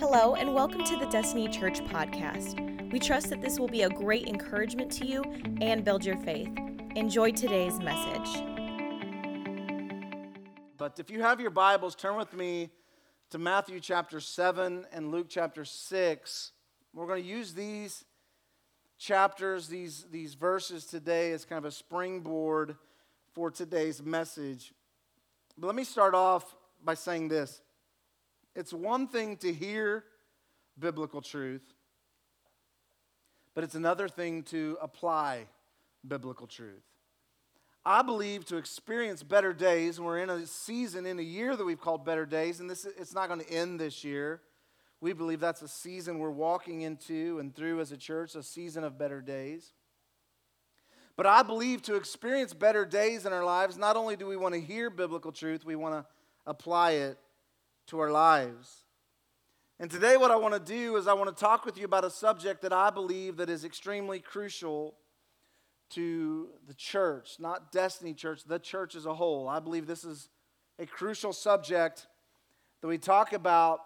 Hello, and welcome to the Destiny Church podcast. We trust that this will be a great encouragement to you and build your faith. Enjoy today's message. But if you have your Bibles, turn with me to Matthew chapter 7 and Luke chapter 6. We're going to use these chapters, these, these verses today as kind of a springboard for today's message. But let me start off by saying this it's one thing to hear biblical truth, but it's another thing to apply biblical truth. I believe to experience better days, and we're in a season, in a year that we've called better days, and this it's not going to end this year. We believe that's a season we're walking into and through as a church, a season of better days. But I believe to experience better days in our lives, not only do we want to hear biblical truth, we want to apply it to our lives. And today what I want to do is I want to talk with you about a subject that I believe that is extremely crucial to the church, not Destiny Church, the church as a whole. I believe this is a crucial subject that we talk about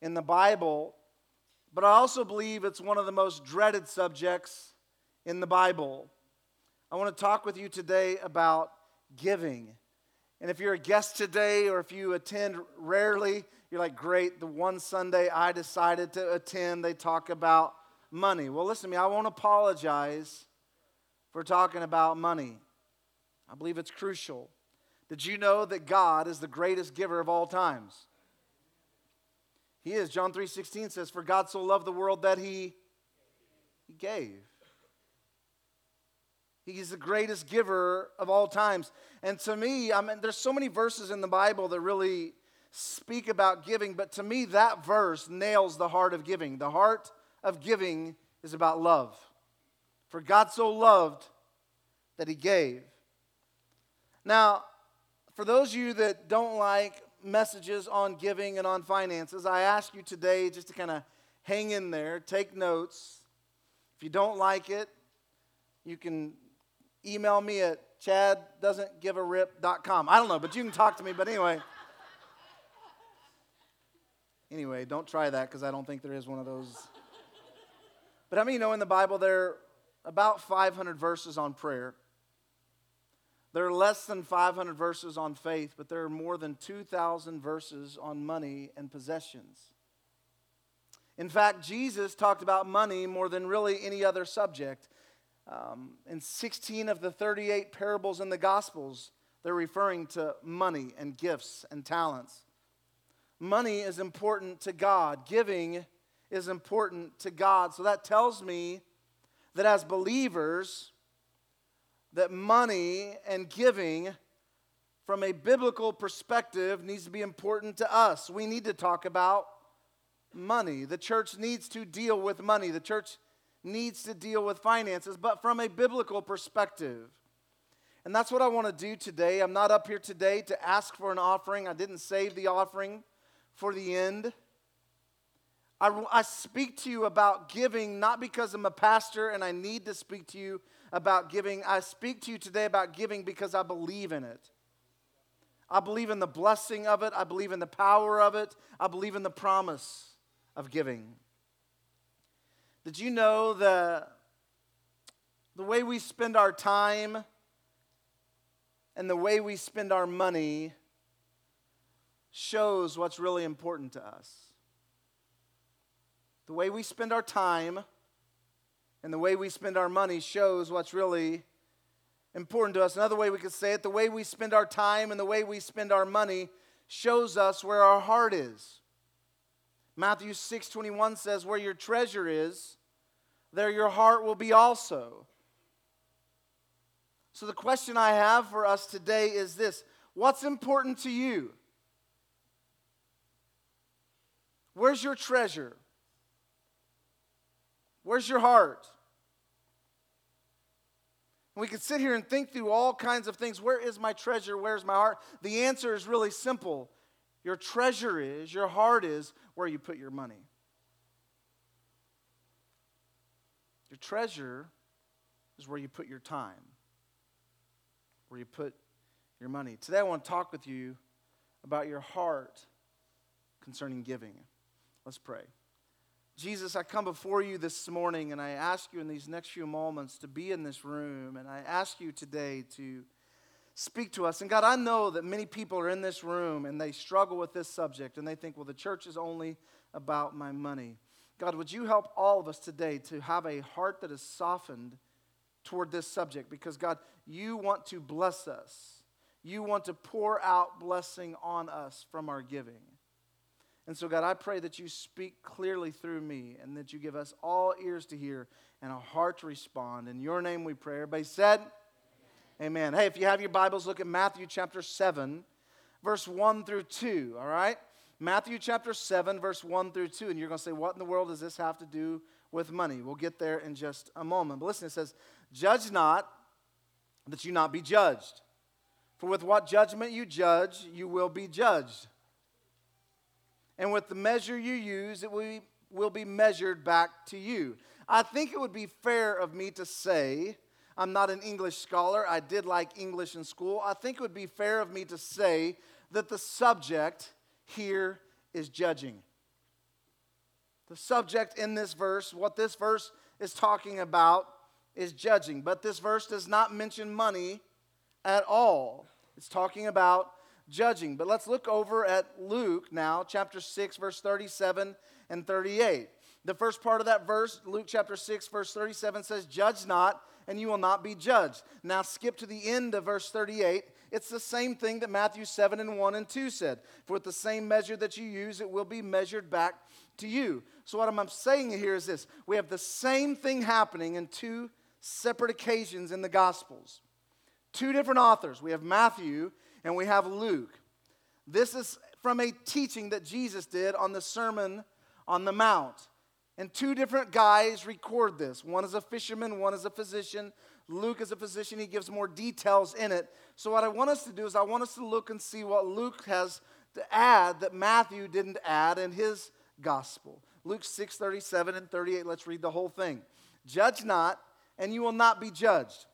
in the Bible, but I also believe it's one of the most dreaded subjects in the Bible. I want to talk with you today about giving. And if you're a guest today or if you attend rarely, you're like, great, the one Sunday I decided to attend, they talk about money. Well, listen to me, I won't apologize for talking about money. I believe it's crucial. Did you know that God is the greatest giver of all times? He is. John 3:16 says, "For God so loved the world that he he gave." He's the greatest giver of all times. And to me, I mean, there's so many verses in the Bible that really speak about giving, but to me, that verse nails the heart of giving. The heart of giving is about love. For God so loved that he gave. Now, for those of you that don't like messages on giving and on finances, I ask you today just to kind of hang in there, take notes. If you don't like it, you can email me at chaddoesn'tgivearip.com. I don't know, but you can talk to me. But anyway, anyway, don't try that because I don't think there is one of those. But I mean, you know, in the Bible, there are about 500 verses on prayer. There are less than 500 verses on faith, but there are more than 2,000 verses on money and possessions. In fact, Jesus talked about money more than really any other subject. Um, in 16 of the 38 parables in the Gospels, they're referring to money and gifts and talents. Money is important to God, giving is important to God. So that tells me that as believers, that money and giving from a biblical perspective needs to be important to us. We need to talk about money. The church needs to deal with money. The church needs to deal with finances, but from a biblical perspective. And that's what I want to do today. I'm not up here today to ask for an offering. I didn't save the offering for the end. I, I, speak to you about giving not because I'm a pastor and I need to speak to you about giving. I speak to you today about giving because I believe in it. I believe in the blessing of it. I believe in the power of it. I believe in the promise of giving. Did you know the, the way we spend our time and the way we spend our money shows what's really important to us? The way we spend our time and the way we spend our money shows what's really important to us. Another way we could say it the way we spend our time and the way we spend our money shows us where our heart is. Matthew 6 21 says, Where your treasure is, there your heart will be also. So, the question I have for us today is this What's important to you? Where's your treasure? Where's your heart? We could sit here and think through all kinds of things. Where is my treasure? Where's my heart? The answer is really simple. Your treasure is, your heart is where you put your money. Your treasure is where you put your time, where you put your money. Today, I want to talk with you about your heart concerning giving. Let's pray. Jesus, I come before you this morning and I ask you in these next few moments to be in this room. And I ask you today to speak to us. And God, I know that many people are in this room and they struggle with this subject and they think, well, the church is only about my money. God, would you help all of us today to have a heart that is softened toward this subject? Because, God, you want to bless us, you want to pour out blessing on us from our giving. And so, God, I pray that you speak clearly through me and that you give us all ears to hear and a heart to respond. In your name we pray. Everybody said, Amen. Hey, if you have your Bibles, look at Matthew chapter 7, verse 1 through 2, all right? Matthew chapter 7, verse 1 through 2. And you're going to say, What in the world does this have to do with money? We'll get there in just a moment. But listen, it says, Judge not that you not be judged. For with what judgment you judge, you will be judged and with the measure you use, it will be, will be measured back to you. I think it would be fair of me to say, I'm not an English scholar, I did like English in school. I think it would be fair of me to say that the subject here is judging. The subject in this verse, what this verse is talking about, is judging. But this verse does not mention money at all. It's talking about judging. But let's look over at Luke now, chapter 6, verse 37 and 38. The first part of that verse, Luke chapter 6, verse 37 says, Judge not, and you will not be judged. Now skip to the end of verse 38. It's the same thing that Matthew 7 and 1 and 2 said. For with the same measure that you use, it will be measured back to you. So, what I'm saying here is this we have the same thing happening in two separate occasions in the Gospels. Two different authors. We have Matthew and we have Luke. This is from a teaching that Jesus did on the Sermon on the Mount. And two different guys record this. One is a fisherman, one is a physician. Luke is a physician, he gives more details in it. So, what I want us to do is, I want us to look and see what Luke has to add that Matthew didn't add in his gospel. Luke 6 37 and 38, let's read the whole thing. Judge not, and you will not be judged.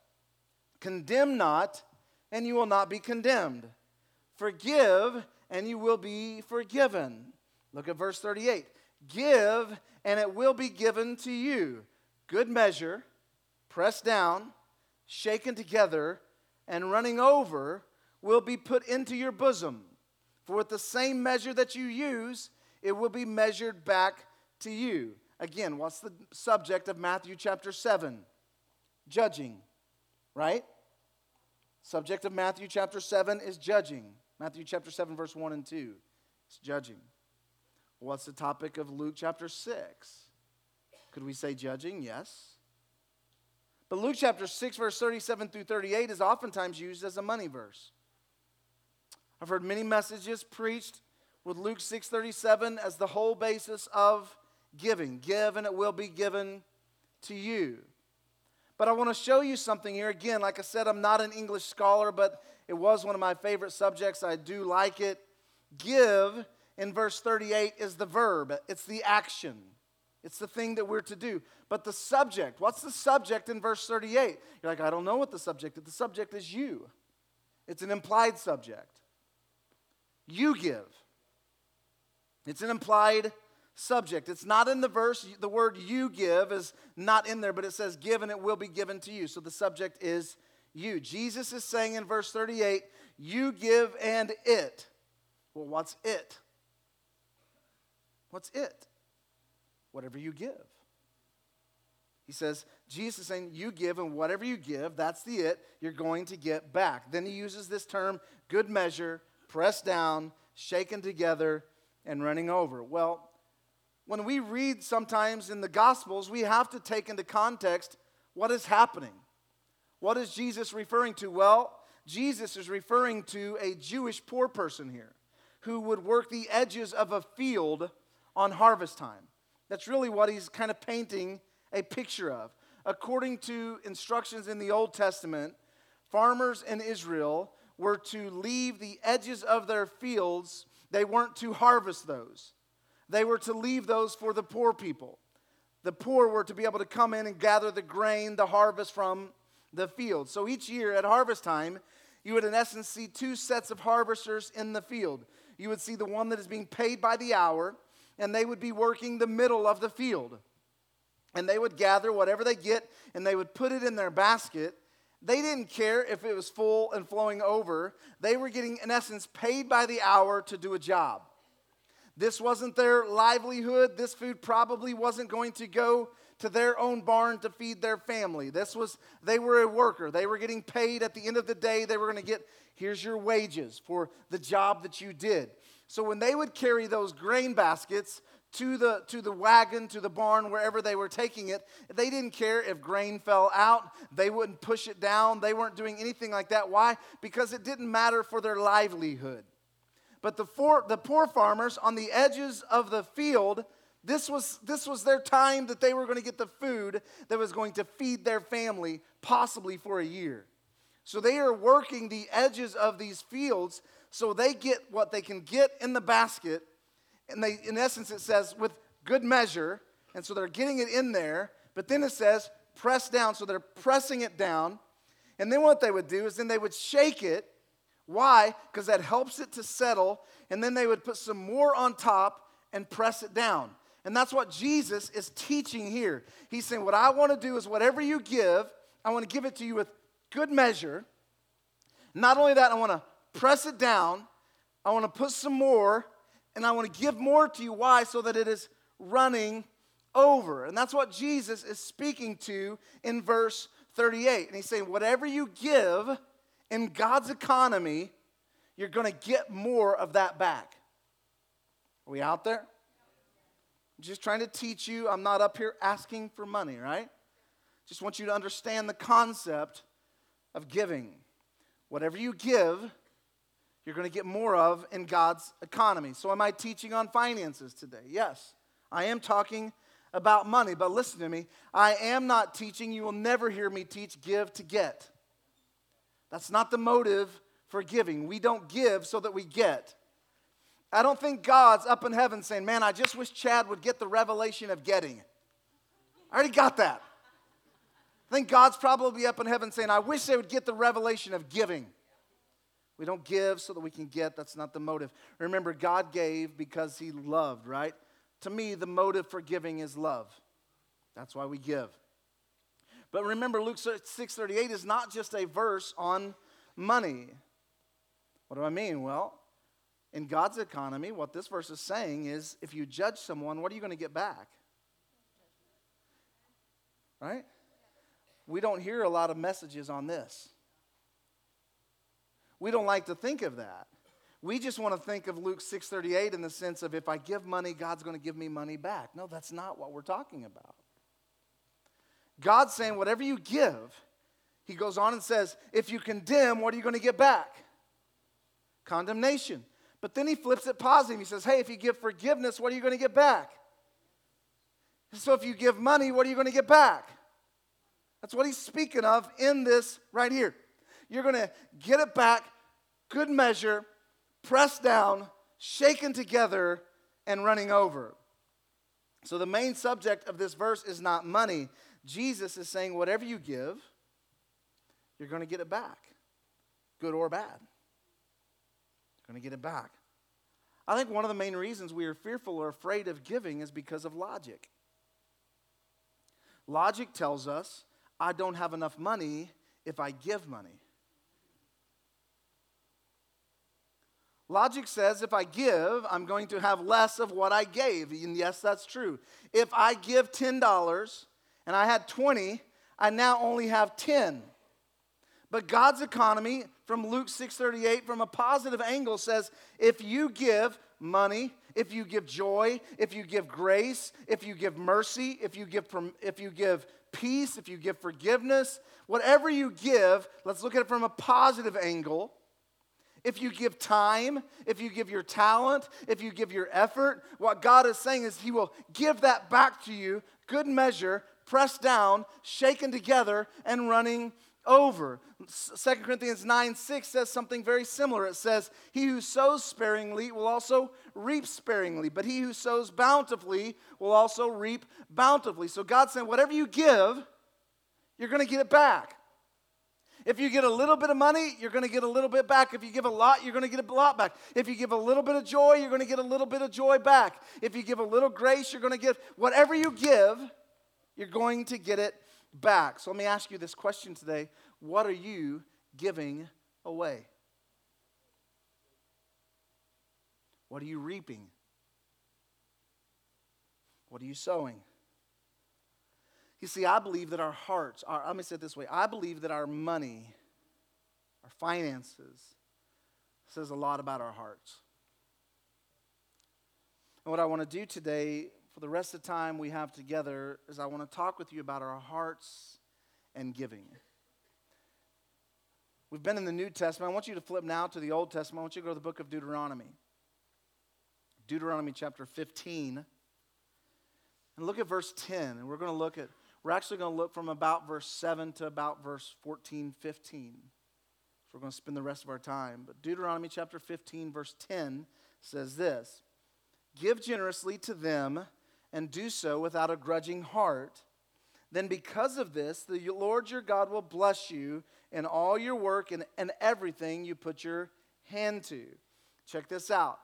Condemn not, and you will not be condemned. Forgive, and you will be forgiven. Look at verse 38. Give, and it will be given to you. Good measure, pressed down, shaken together, and running over will be put into your bosom. For with the same measure that you use, it will be measured back to you. Again, what's the subject of Matthew chapter 7? Judging, right? Subject of Matthew chapter 7 is judging. Matthew chapter 7, verse 1 and 2. It's judging. What's the topic of Luke chapter 6? Could we say judging? Yes. But Luke chapter 6, verse 37 through 38 is oftentimes used as a money verse. I've heard many messages preached with Luke 6:37 as the whole basis of giving. Give and it will be given to you. But I want to show you something here. Again, like I said, I'm not an English scholar, but it was one of my favorite subjects. I do like it. Give in verse 38 is the verb, it's the action, it's the thing that we're to do. But the subject, what's the subject in verse 38? You're like, I don't know what the subject is. The subject is you, it's an implied subject. You give. It's an implied subject. It's not in the verse. The word you give is not in there, but it says give and it will be given to you. So the subject is you. Jesus is saying in verse 38, you give and it. Well, what's it? What's it? Whatever you give. He says, Jesus is saying, you give, and whatever you give, that's the it, you're going to get back. Then he uses this term, good measure, pressed down, shaken together, and running over. Well, when we read sometimes in the Gospels, we have to take into context what is happening. What is Jesus referring to? Well, Jesus is referring to a Jewish poor person here who would work the edges of a field on harvest time. That's really what he's kind of painting a picture of. According to instructions in the Old Testament, farmers in Israel were to leave the edges of their fields, they weren't to harvest those. They were to leave those for the poor people. The poor were to be able to come in and gather the grain, the harvest from the field. So each year at harvest time, you would in essence see two sets of harvesters in the field. You would see the one that is being paid by the hour, and they would be working the middle of the field. And they would gather whatever they get and they would put it in their basket. They didn't care if it was full and flowing over. They were getting, in essence, paid by the hour to do a job. This wasn't their livelihood. This food probably wasn't going to go to their own barn to feed their family. This was, they were a worker. They were getting paid at the end of the day. They were going to get, here's your wages for the job that you did. So when they would carry those grain baskets to the, to the wagon, to the barn, wherever they were taking it, they didn't care if grain fell out. They wouldn't push it down. They weren't doing anything like that. Why? Because it didn't matter for their livelihood. But the, for, the poor farmers on the edges of the field, this was, this was their time that they were going to get the food that was going to feed their family, possibly for a year. So they are working the edges of these fields so they get what they can get in the basket. And they, in essence, it says with good measure. And so they're getting it in there. But then it says press down. So they're pressing it down. And then what they would do is then they would shake it. Why? Because that helps it to settle. And then they would put some more on top and press it down. And that's what Jesus is teaching here. He's saying, What I want to do is whatever you give, I want to give it to you with good measure. Not only that, I want to press it down. I want to put some more, and I want to give more to you. Why? So that it is running over. And that's what Jesus is speaking to in verse 38. And he's saying, Whatever you give in God's economy, you're going to get more of that back. Are we out there? I'm just trying to teach you. I'm not up here asking for money, right? Just want you to understand the concept of giving. Whatever you give, you're going to get more of in God's economy. So, am I teaching on finances today? Yes. I am talking about money, but listen to me. I am not teaching, you will never hear me teach give to get. That's not the motive for giving. We don't give so that we get. I don't think God's up in heaven saying, Man, I just wish Chad would get the revelation of getting. I already got that. I think God's probably up in heaven saying, I wish they would get the revelation of giving. We don't give so that we can get. That's not the motive. Remember, God gave because He loved, right? To me, the motive for giving is love. That's why we give. But remember, Luke 6:38 is not just a verse on money. What do I mean? Well, in God's economy, what this verse is saying is if you judge someone, what are you going to get back? Right? We don't hear a lot of messages on this. We don't like to think of that. We just want to think of Luke 6:38 in the sense of if I give money, God's going to give me money back. No, that's not what we're talking about. God's saying whatever you give, he goes on and says, if you condemn, what are you going to get back? Condemnation. But then he flips it positive. He says, hey, if you give forgiveness, what are you going to get back? So if you give money, what are you going to get back? That's what he's speaking of in this right here. You're going to get it back, good measure, pressed down, shaken together, and running over. So, the main subject of this verse is not money. Jesus is saying, whatever you give, you're going to get it back, good or bad. You're going to get it back. I think one of the main reasons we are fearful or afraid of giving is because of logic. Logic tells us I don't have enough money if I give money. Logic says if I give, I'm going to have less of what I gave. And yes, that's true. If I give $10 and I had 20, I now only have 10. But God's economy from Luke 6:38 from a positive angle says if you give money, if you give joy, if you give grace, if you give mercy, if you give if you give peace, if you give forgiveness, whatever you give, let's look at it from a positive angle. If you give time, if you give your talent, if you give your effort, what God is saying is He will give that back to you, good measure, pressed down, shaken together, and running over. 2 Corinthians 9 6 says something very similar. It says, He who sows sparingly will also reap sparingly, but he who sows bountifully will also reap bountifully. So God's saying, whatever you give, you're going to get it back. If you get a little bit of money, you're going to get a little bit back. If you give a lot, you're going to get a lot back. If you give a little bit of joy, you're going to get a little bit of joy back. If you give a little grace, you're going to get whatever you give, you're going to get it back. So let me ask you this question today What are you giving away? What are you reaping? What are you sowing? You see, I believe that our hearts, our, let me say it this way I believe that our money, our finances, says a lot about our hearts. And what I want to do today, for the rest of the time we have together, is I want to talk with you about our hearts and giving. We've been in the New Testament. I want you to flip now to the Old Testament. I want you to go to the book of Deuteronomy. Deuteronomy chapter 15. And look at verse 10. And we're going to look at we're actually going to look from about verse 7 to about verse 14, 15. So we're going to spend the rest of our time. But Deuteronomy chapter 15, verse 10 says this Give generously to them and do so without a grudging heart. Then, because of this, the Lord your God will bless you in all your work and, and everything you put your hand to. Check this out.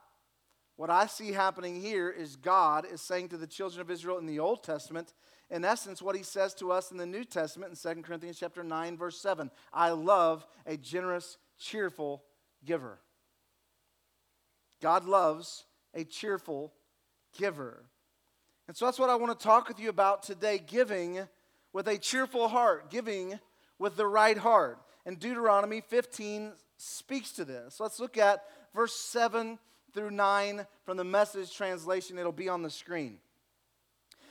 What I see happening here is God is saying to the children of Israel in the Old Testament, in essence, what he says to us in the New Testament in 2 Corinthians chapter 9, verse 7. I love a generous, cheerful giver. God loves a cheerful giver. And so that's what I want to talk with you about today giving with a cheerful heart, giving with the right heart. And Deuteronomy 15 speaks to this. Let's look at verse 7 through 9 from the message translation. It'll be on the screen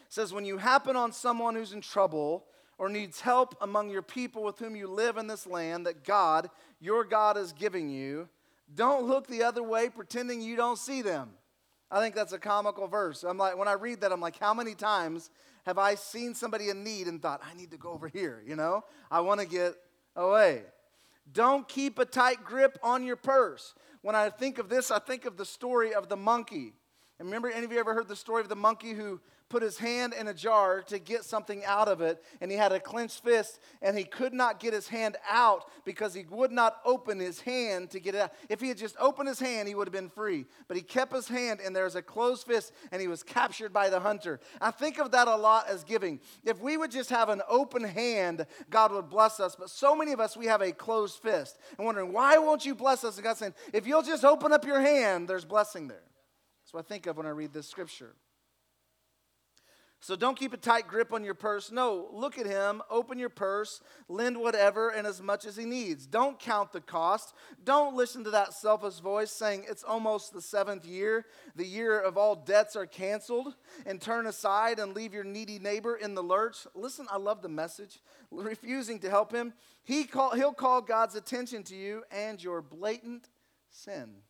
It says, When you happen on someone who's in trouble or needs help among your people with whom you live in this land that God, your God, is giving you, don't look the other way pretending you don't see them. I think that's a comical verse. I'm like, when I read that, I'm like, how many times have I seen somebody in need and thought, I need to go over here, you know? I want to get away. Don't keep a tight grip on your purse. When I think of this, I think of the story of the monkey. And remember, any of you ever heard the story of the monkey who put his hand in a jar to get something out of it, and he had a clenched fist, and he could not get his hand out because he would not open his hand to get it out. If he had just opened his hand, he would have been free. But he kept his hand, and there's a closed fist, and he was captured by the hunter. I think of that a lot as giving. If we would just have an open hand, God would bless us. But so many of us, we have a closed fist. And wondering, why won't you bless us? And God's saying, if you'll just open up your hand, there's blessing there. That's what I think of when I read this scripture. So don't keep a tight grip on your purse. No, look at him, open your purse, lend whatever and as much as he needs. Don't count the cost. Don't listen to that selfish voice saying it's almost the seventh year, the year of all debts are canceled, and turn aside and leave your needy neighbor in the lurch. Listen, I love the message. Refusing to help him, he call, he'll call God's attention to you and your blatant sin.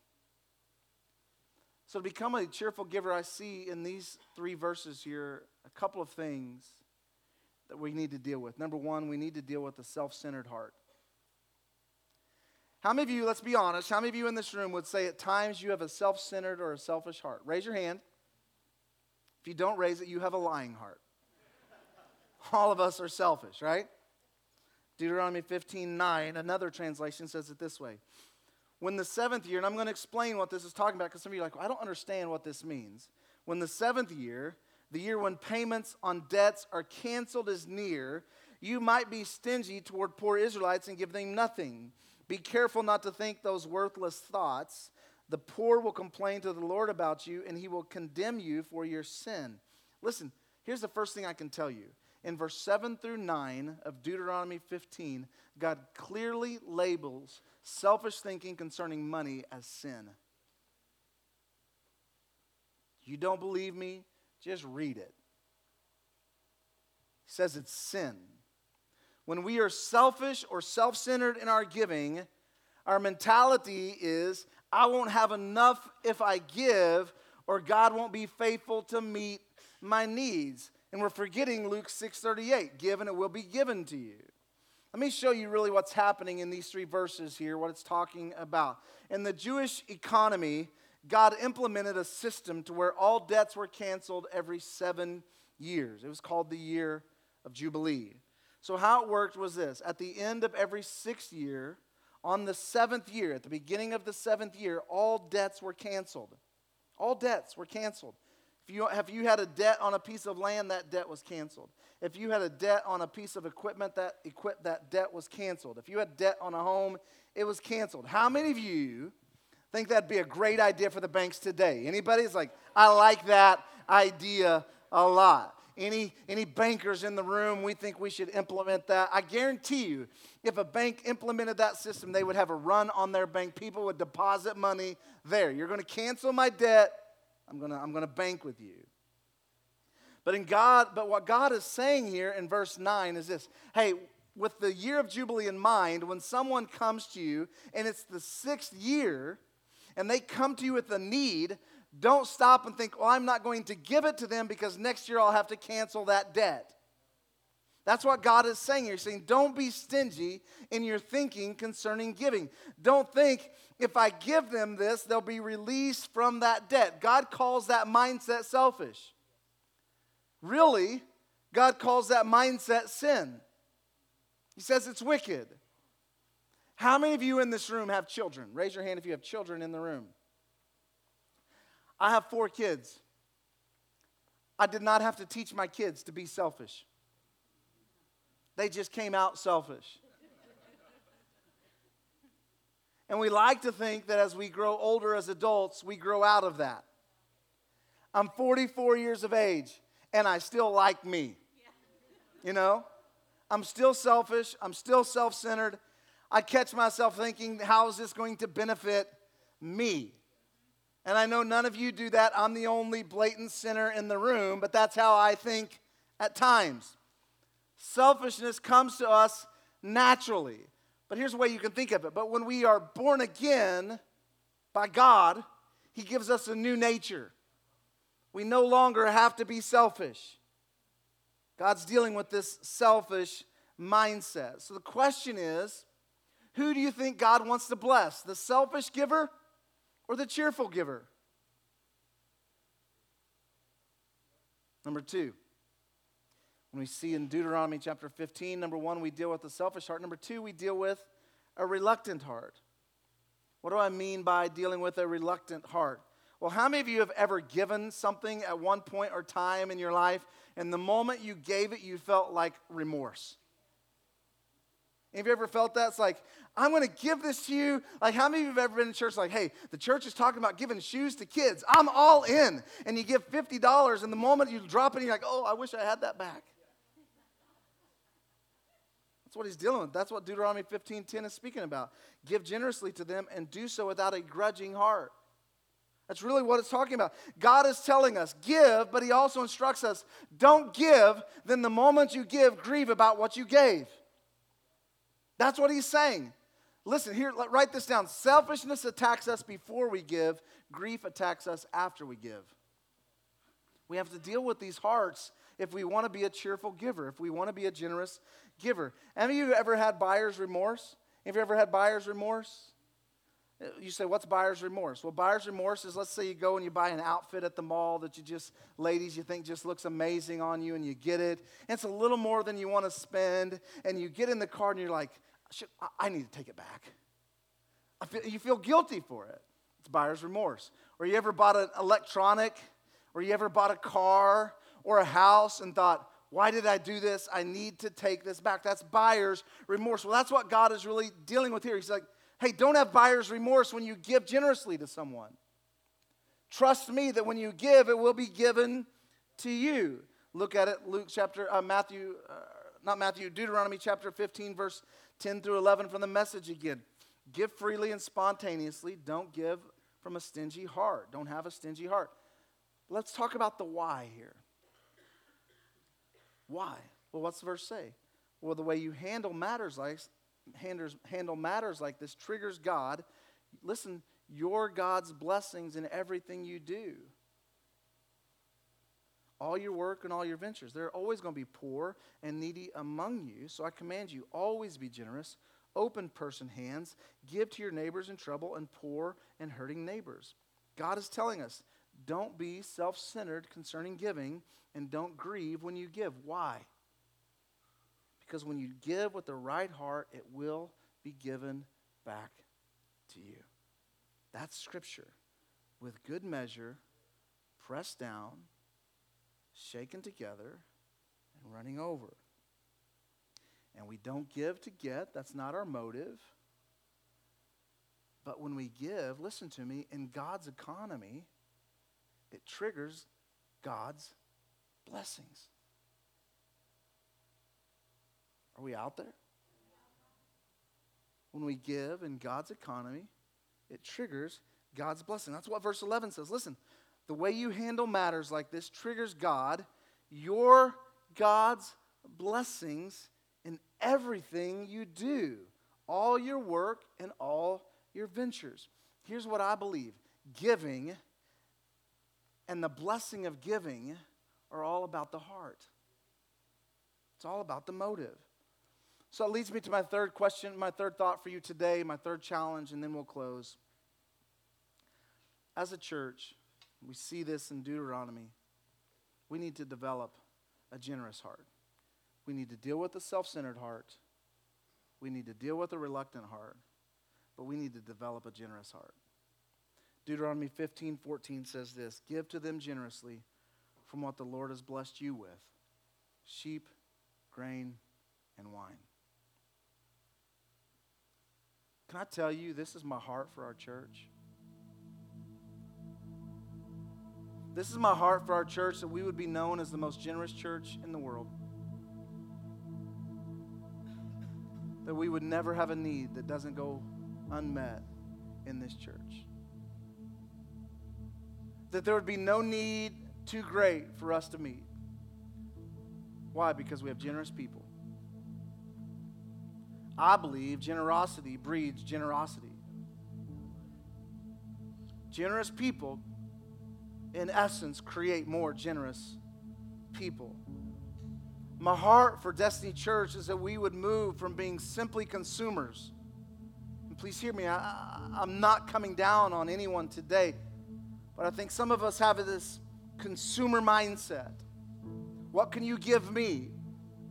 So, to become a cheerful giver, I see in these three verses here a couple of things that we need to deal with. Number one, we need to deal with the self centered heart. How many of you, let's be honest, how many of you in this room would say at times you have a self centered or a selfish heart? Raise your hand. If you don't raise it, you have a lying heart. All of us are selfish, right? Deuteronomy 15 9, another translation says it this way when the seventh year, and I'm going to explain what this is talking about because some of you are like, well, I don't understand what this means. When the seventh year, the year when payments on debts are canceled, is near, you might be stingy toward poor Israelites and give them nothing. Be careful not to think those worthless thoughts. The poor will complain to the Lord about you, and he will condemn you for your sin. Listen, here's the first thing I can tell you. In verse 7 through 9 of Deuteronomy 15, God clearly labels selfish thinking concerning money as sin. You don't believe me? Just read it. He says it's sin. When we are selfish or self centered in our giving, our mentality is I won't have enough if I give, or God won't be faithful to meet my needs. And we're forgetting Luke 6:38, give and it will be given to you. Let me show you really what's happening in these three verses here, what it's talking about. In the Jewish economy, God implemented a system to where all debts were canceled every seven years. It was called the year of Jubilee. So, how it worked was this at the end of every sixth year, on the seventh year, at the beginning of the seventh year, all debts were canceled. All debts were canceled. If you, if you had a debt on a piece of land, that debt was canceled. If you had a debt on a piece of equipment, that, equip, that debt was canceled. If you had debt on a home, it was canceled. How many of you think that'd be a great idea for the banks today? Anybody's like, I like that idea a lot. Any, any bankers in the room, we think we should implement that. I guarantee you, if a bank implemented that system, they would have a run on their bank. People would deposit money there. You're going to cancel my debt. I'm going to I'm going to bank with you. But in God, but what God is saying here in verse 9 is this hey, with the year of Jubilee in mind, when someone comes to you and it's the sixth year and they come to you with a need, don't stop and think, well, I'm not going to give it to them because next year I'll have to cancel that debt. That's what God is saying here. He's saying, don't be stingy in your thinking concerning giving. Don't think if I give them this, they'll be released from that debt. God calls that mindset selfish. Really, God calls that mindset sin. He says it's wicked. How many of you in this room have children? Raise your hand if you have children in the room. I have four kids. I did not have to teach my kids to be selfish, they just came out selfish. And we like to think that as we grow older as adults, we grow out of that. I'm 44 years of age and I still like me. You know? I'm still selfish. I'm still self centered. I catch myself thinking, how is this going to benefit me? And I know none of you do that. I'm the only blatant sinner in the room, but that's how I think at times. Selfishness comes to us naturally. But here's the way you can think of it. But when we are born again by God, He gives us a new nature. We no longer have to be selfish. God's dealing with this selfish mindset. So the question is who do you think God wants to bless? The selfish giver or the cheerful giver? Number two, when we see in Deuteronomy chapter 15, number one, we deal with the selfish heart. Number two, we deal with a reluctant heart. What do I mean by dealing with a reluctant heart? Well, how many of you have ever given something at one point or time in your life, and the moment you gave it, you felt like remorse? Have you ever felt that? It's like, I'm going to give this to you. Like, how many of you have ever been in church like, hey, the church is talking about giving shoes to kids. I'm all in. And you give $50, and the moment you drop it, you're like, oh, I wish I had that back. That's what he's dealing with. That's what Deuteronomy 15:10 is speaking about. Give generously to them and do so without a grudging heart. That's really what it's talking about. God is telling us, give, but he also instructs us, don't give, then the moment you give, grieve about what you gave. That's what he's saying. Listen, here, write this down. Selfishness attacks us before we give, grief attacks us after we give. We have to deal with these hearts if we want to be a cheerful giver, if we want to be a generous giver. Have you ever had buyer's remorse? Have you ever had buyer's remorse? You say, what's buyer's remorse? Well, buyer's remorse is let's say you go and you buy an outfit at the mall that you just, ladies, you think just looks amazing on you and you get it. And it's a little more than you want to spend. And you get in the car and you're like, I need to take it back. Feel, you feel guilty for it. It's buyer's remorse. Or you ever bought an electronic, or you ever bought a car or a house and thought, why did I do this? I need to take this back. That's buyer's remorse. Well, that's what God is really dealing with here. He's like, hey, don't have buyer's remorse when you give generously to someone. Trust me that when you give, it will be given to you. Look at it, Luke chapter, uh, Matthew, uh, not Matthew, Deuteronomy chapter 15, verse 10 through 11 from the message again. Give freely and spontaneously. Don't give from a stingy heart. Don't have a stingy heart. Let's talk about the why here. Why? Well, what's the verse say? Well, the way you handle matters like handle matters like this triggers God. Listen, your God's blessings in everything you do all your work and all your ventures. There are always going to be poor and needy among you. So I command you, always be generous, open person hands, give to your neighbors in trouble, and poor and hurting neighbors. God is telling us, don't be self centered concerning giving, and don't grieve when you give. Why? Because when you give with the right heart, it will be given back to you. That's Scripture. With good measure, pressed down, shaken together, and running over. And we don't give to get, that's not our motive. But when we give, listen to me, in God's economy, it triggers God's blessings. Are we out there? When we give in God's economy, it triggers God's blessing. That's what verse 11 says. Listen, the way you handle matters like this triggers God, your God's blessings in everything you do, all your work and all your ventures. Here's what I believe giving and the blessing of giving are all about the heart, it's all about the motive. So it leads me to my third question, my third thought for you today, my third challenge, and then we'll close. As a church, we see this in Deuteronomy. We need to develop a generous heart. We need to deal with a self centered heart. We need to deal with a reluctant heart. But we need to develop a generous heart. Deuteronomy 15 14 says this Give to them generously from what the Lord has blessed you with sheep, grain, and wine. Can I tell you, this is my heart for our church? This is my heart for our church that we would be known as the most generous church in the world. That we would never have a need that doesn't go unmet in this church. That there would be no need too great for us to meet. Why? Because we have generous people. I believe generosity breeds generosity. Generous people, in essence, create more generous people. My heart for Destiny Church is that we would move from being simply consumers. And please hear me, I, am not coming down on anyone today, but I think some of us have this consumer mindset. What can you give me?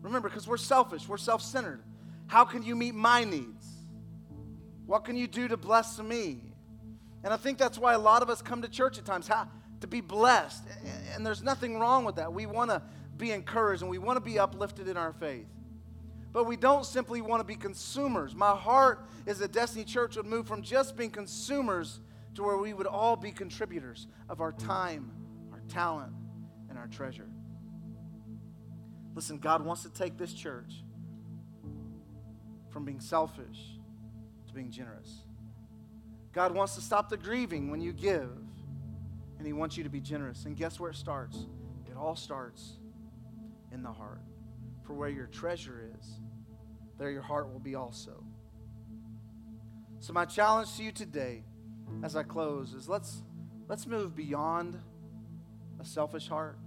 Remember, because we're selfish, we're self centered. How can you meet my needs? What can you do to bless me? And I think that's why a lot of us come to church at times how, to be blessed. And there's nothing wrong with that. We want to be encouraged and we want to be uplifted in our faith. But we don't simply want to be consumers. My heart is that Destiny Church would move from just being consumers to where we would all be contributors of our time, our talent, and our treasure. Listen, God wants to take this church from being selfish to being generous. God wants to stop the grieving when you give, and He wants you to be generous. And guess where it starts? It all starts in the heart. For where your treasure is, there your heart will be also. So, my challenge to you today as I close is let's, let's move beyond a selfish heart.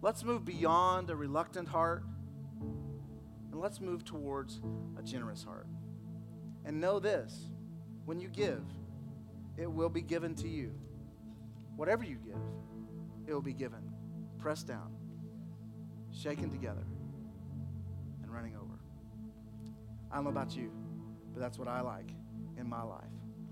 Let's move beyond a reluctant heart and let's move towards a generous heart. And know this when you give, it will be given to you. Whatever you give, it will be given. Pressed down, shaken together, and running over. I don't know about you, but that's what I like in my life.